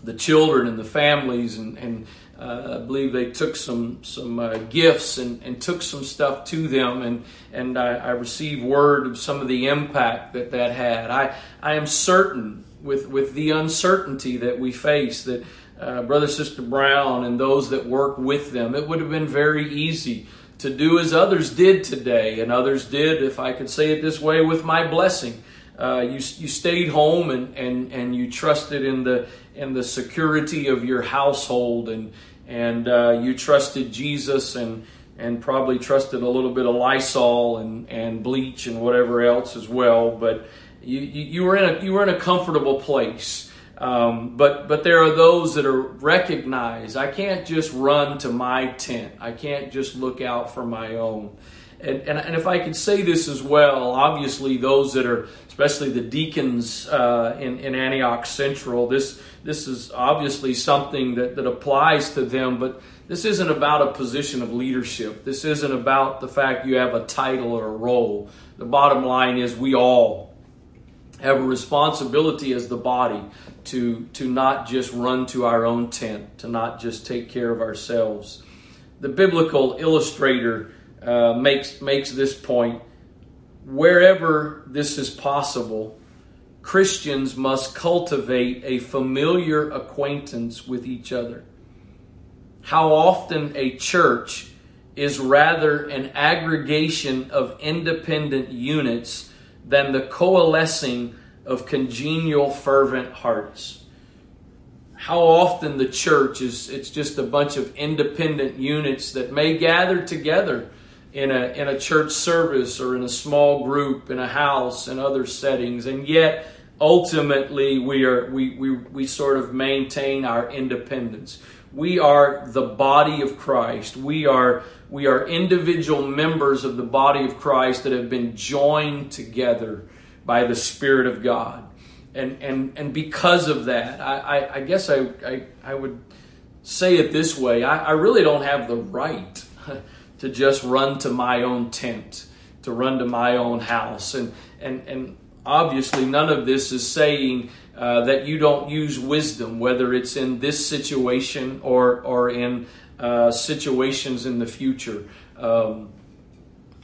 the children and the families and, and uh, I believe they took some some uh, gifts and, and took some stuff to them, and and I, I, received word of some of the impact that that had. I I am certain with with the uncertainty that we face that uh, brother sister Brown and those that work with them, it would have been very easy to do as others did today, and others did, if I could say it this way, with my blessing. Uh, you, you stayed home and, and, and you trusted in the in the security of your household and and uh, you trusted Jesus and and probably trusted a little bit of Lysol and, and bleach and whatever else as well. But you, you, you were in a you were in a comfortable place. Um, but but there are those that are recognized. I can't just run to my tent. I can't just look out for my own. And, and, and if I could say this as well, obviously those that are, especially the deacons uh, in, in Antioch Central, this this is obviously something that, that applies to them, but this isn't about a position of leadership. This isn't about the fact you have a title or a role. The bottom line is we all have a responsibility as the body to, to not just run to our own tent, to not just take care of ourselves. The biblical illustrator uh, makes, makes this point wherever this is possible, Christians must cultivate a familiar acquaintance with each other. How often a church is rather an aggregation of independent units than the coalescing of congenial, fervent hearts. How often the church is it's just a bunch of independent units that may gather together in a, in a church service or in a small group, in a house, in other settings, and yet ultimately we are we, we, we sort of maintain our independence. We are the body of Christ. We are we are individual members of the body of Christ that have been joined together by the Spirit of God. And and and because of that, I, I, I guess I, I I would say it this way. I, I really don't have the right to just run to my own tent, to run to my own house. And, and, and obviously, none of this is saying uh, that you don't use wisdom, whether it's in this situation or, or in uh, situations in the future. Um,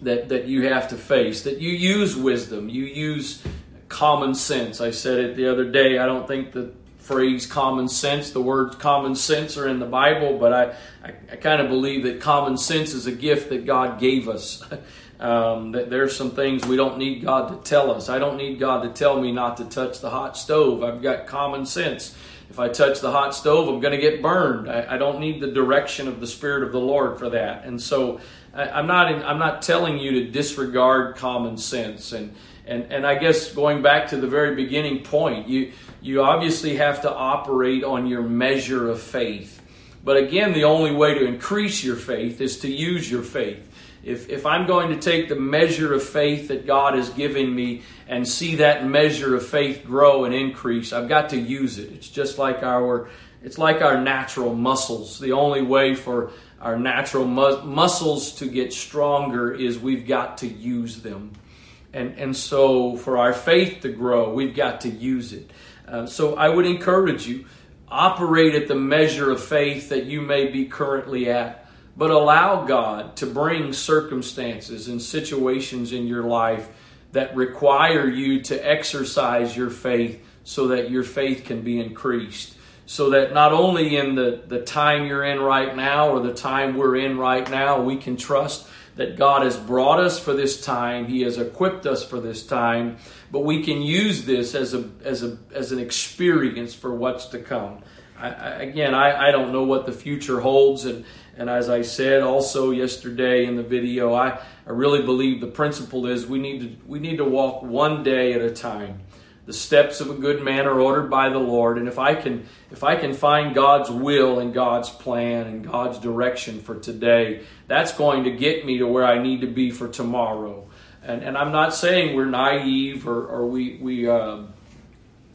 that, that you have to face, that you use wisdom, you use common sense. I said it the other day. I don't think the phrase common sense. The words common sense are in the Bible, but I, I, I kind of believe that common sense is a gift that God gave us. um, that there's some things we don't need God to tell us. I don't need God to tell me not to touch the hot stove. I've got common sense. If I touch the hot stove, I'm going to get burned. I, I, don't need the direction of the Spirit of the Lord for that. And so I, am not in, I'm not telling you to disregard common sense. And and and I guess going back to the very beginning point, you you obviously have to operate on your measure of faith. But again, the only way to increase your faith is to use your faith. If, if I'm going to take the measure of faith that God has given me and see that measure of faith grow and increase, I've got to use it. It's just like our it's like our natural muscles. The only way for our natural mu- muscles to get stronger is we've got to use them. And, and so, for our faith to grow, we've got to use it. Uh, so, I would encourage you operate at the measure of faith that you may be currently at, but allow God to bring circumstances and situations in your life that require you to exercise your faith so that your faith can be increased. So that not only in the, the time you're in right now or the time we're in right now, we can trust that God has brought us for this time. He has equipped us for this time, but we can use this as a as a as an experience for what's to come. I, I, again, I, I don't know what the future holds, and and as I said also yesterday in the video, I, I really believe the principle is we need to we need to walk one day at a time. the steps of a good man are ordered by the Lord, and if I can if I can find God's will and God's plan and God's direction for today, that's going to get me to where I need to be for tomorrow. And, and I'm not saying we're naive or, or we we uh,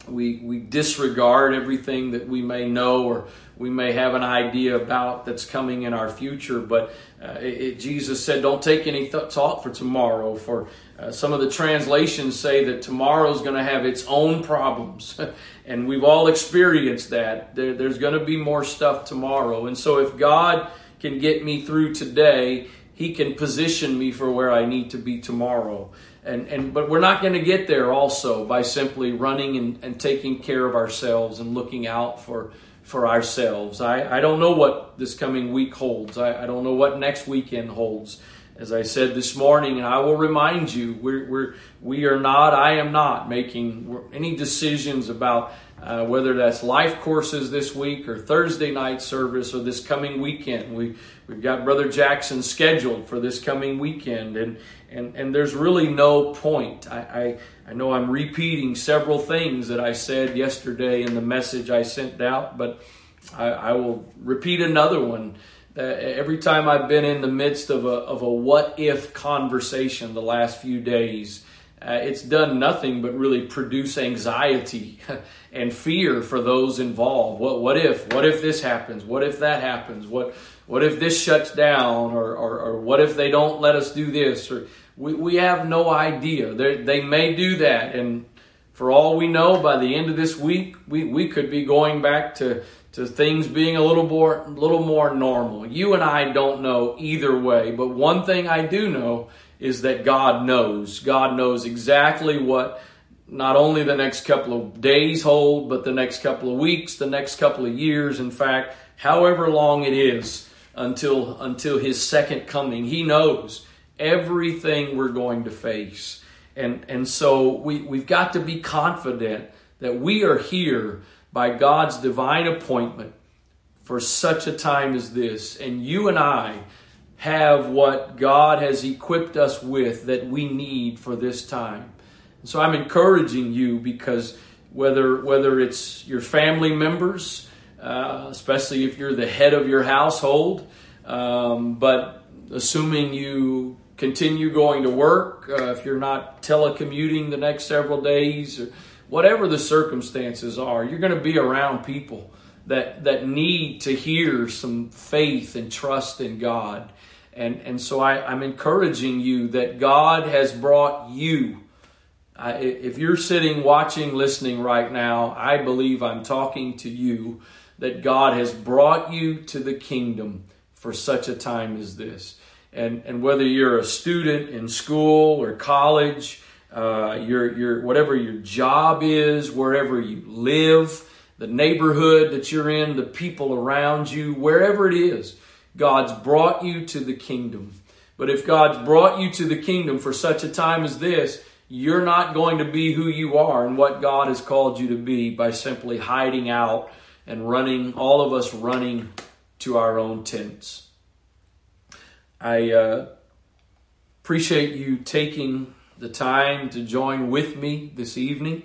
we we disregard everything that we may know or we may have an idea about that's coming in our future. But uh, it, Jesus said, "Don't take any th- thought for tomorrow." For uh, some of the translations say that tomorrow is going to have its own problems, and we've all experienced that. There, there's going to be more stuff tomorrow, and so if God can get me through today, He can position me for where I need to be tomorrow. And, and but we're not going to get there also by simply running and, and taking care of ourselves and looking out for for ourselves. I, I don't know what this coming week holds. I, I don't know what next weekend holds. As I said this morning, and I will remind you, we're, we're, we are not, I am not making any decisions about uh, whether that's life courses this week or Thursday night service or this coming weekend. We, we've got Brother Jackson scheduled for this coming weekend, and, and, and there's really no point. I, I, I know I'm repeating several things that I said yesterday in the message I sent out, but I, I will repeat another one. Uh, every time I've been in the midst of a, of a what if conversation the last few days, uh, it's done nothing but really produce anxiety and fear for those involved. What, what if? What if this happens? What if that happens? What, what if this shuts down? Or, or, or what if they don't let us do this? Or we, we have no idea. They're, they may do that. And for all we know, by the end of this week, we, we could be going back to, to things being a little more, little more normal. You and I don't know either way. But one thing I do know is that God knows. God knows exactly what not only the next couple of days hold, but the next couple of weeks, the next couple of years. In fact, however long it is until, until his second coming, he knows everything we're going to face. And, and so we, we've got to be confident that we are here by God's divine appointment for such a time as this. And you and I have what God has equipped us with that we need for this time. So I'm encouraging you because whether, whether it's your family members, uh, especially if you're the head of your household, um, but assuming you continue going to work, uh, if you're not telecommuting the next several days, or whatever the circumstances are, you're going to be around people that that need to hear some faith and trust in God. And and so I, I'm encouraging you that God has brought you. I, if you're sitting, watching, listening right now, I believe I'm talking to you that God has brought you to the kingdom for such a time as this and, and whether you're a student in school or college, uh, your, your, whatever your job is, wherever you live, the neighborhood that you're in, the people around you, wherever it is, God's brought you to the kingdom. But if God's brought you to the kingdom for such a time as this, you're not going to be who you are and what God has called you to be by simply hiding out and running, all of us running to our own tents. I uh, appreciate you taking the time to join with me this evening.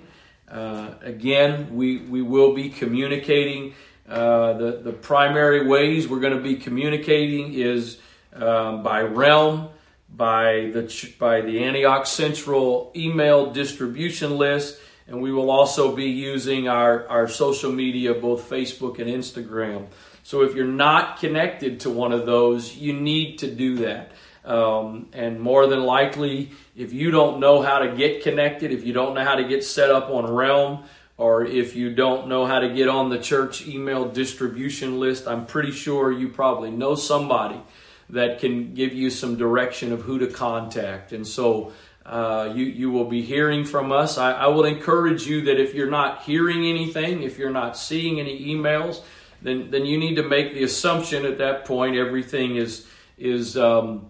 Uh, again, we, we will be communicating. Uh, the, the primary ways we're going to be communicating is um, by realm, by the, by the Antioch Central email distribution list, and we will also be using our, our social media, both Facebook and Instagram. So if you're not connected to one of those, you need to do that. Um, and more than likely, if you don't know how to get connected, if you don't know how to get set up on Realm, or if you don't know how to get on the church email distribution list, I'm pretty sure you probably know somebody that can give you some direction of who to contact. And so uh, you, you will be hearing from us. I, I will encourage you that if you're not hearing anything, if you're not seeing any emails, then then you need to make the assumption at that point everything is is um,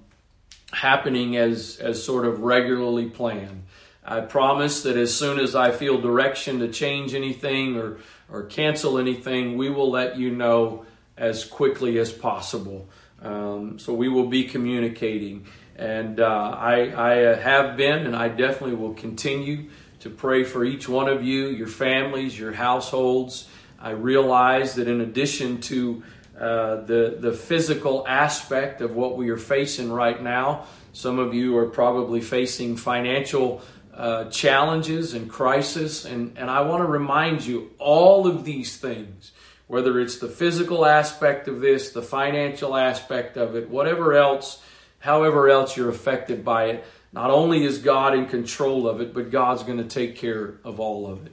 happening as as sort of regularly planned. I promise that as soon as I feel direction to change anything or or cancel anything, we will let you know as quickly as possible. Um, so we will be communicating, and uh, I I have been, and I definitely will continue to pray for each one of you, your families, your households. I realize that in addition to uh, the, the physical aspect of what we are facing right now, some of you are probably facing financial uh, challenges and crisis. And, and I want to remind you all of these things, whether it's the physical aspect of this, the financial aspect of it, whatever else, however else you're affected by it, not only is God in control of it, but God's going to take care of all of it.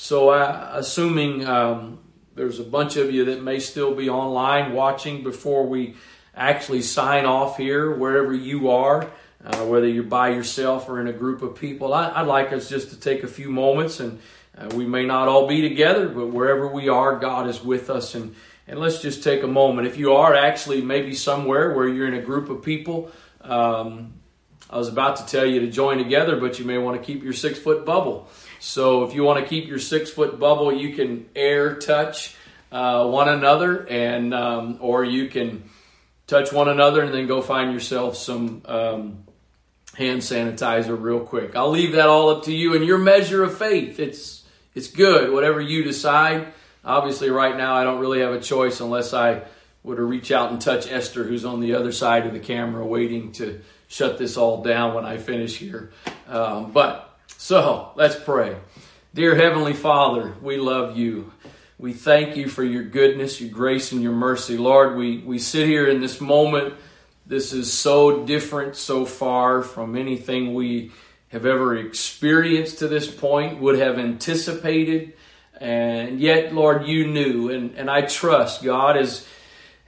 So, uh, assuming um, there's a bunch of you that may still be online watching before we actually sign off here, wherever you are uh, whether you're by yourself or in a group of people. I, would like us just to take a few moments, and uh, we may not all be together, but wherever we are, God is with us. And, and let's just take a moment. If you are actually maybe somewhere where you're in a group of people, um, I was about to tell you to join together, but you may want to keep your six foot bubble. So if you want to keep your six foot bubble, you can air touch uh, one another, and um, or you can touch one another and then go find yourself some um, hand sanitizer real quick. I'll leave that all up to you and your measure of faith. It's it's good, whatever you decide. Obviously, right now I don't really have a choice unless I were to reach out and touch Esther, who's on the other side of the camera, waiting to shut this all down when I finish here. Um, but so let's pray. Dear Heavenly Father, we love you. We thank you for your goodness, your grace, and your mercy. Lord, we, we sit here in this moment this is so different so far from anything we have ever experienced to this point, would have anticipated. And yet, Lord, you knew. And, and I trust God as,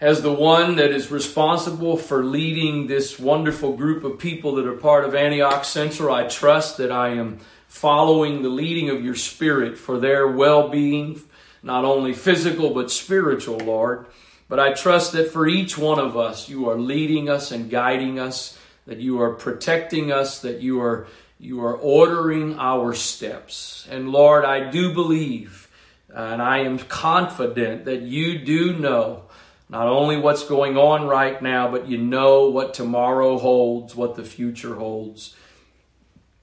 as the one that is responsible for leading this wonderful group of people that are part of Antioch Central. I trust that I am following the leading of your Spirit for their well being, not only physical but spiritual, Lord. But I trust that for each one of us, you are leading us and guiding us, that you are protecting us, that you are, you are ordering our steps. And Lord, I do believe and I am confident that you do know not only what's going on right now, but you know what tomorrow holds, what the future holds.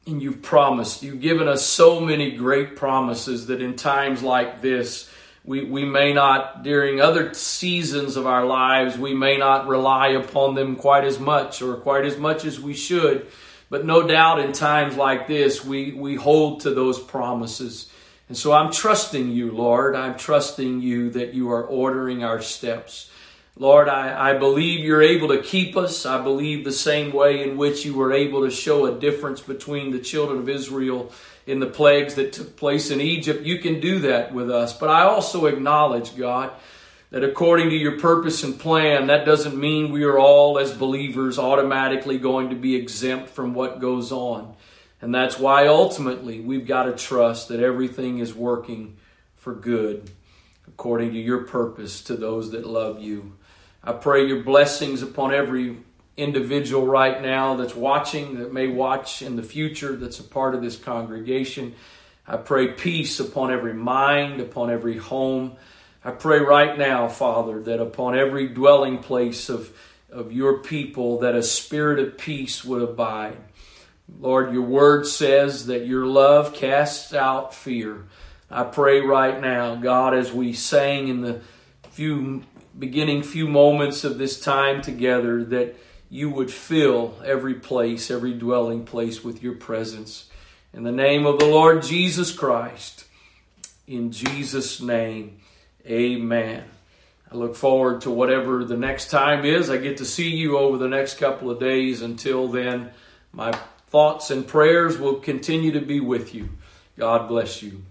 And you've promised, you've given us so many great promises that in times like this, we, we may not, during other seasons of our lives, we may not rely upon them quite as much or quite as much as we should. But no doubt in times like this, we, we hold to those promises. And so I'm trusting you, Lord. I'm trusting you that you are ordering our steps. Lord, I, I believe you're able to keep us. I believe the same way in which you were able to show a difference between the children of Israel in the plagues that took place in Egypt. You can do that with us. But I also acknowledge, God, that according to your purpose and plan, that doesn't mean we are all, as believers, automatically going to be exempt from what goes on. And that's why ultimately we've got to trust that everything is working for good according to your purpose to those that love you. I pray your blessings upon every individual right now that's watching, that may watch in the future, that's a part of this congregation. I pray peace upon every mind, upon every home. I pray right now, Father, that upon every dwelling place of, of your people, that a spirit of peace would abide. Lord, your word says that your love casts out fear. I pray right now, God, as we sang in the few beginning few moments of this time together, that you would fill every place, every dwelling place with your presence. In the name of the Lord Jesus Christ, in Jesus' name, amen. I look forward to whatever the next time is. I get to see you over the next couple of days. Until then, my thoughts and prayers will continue to be with you. God bless you.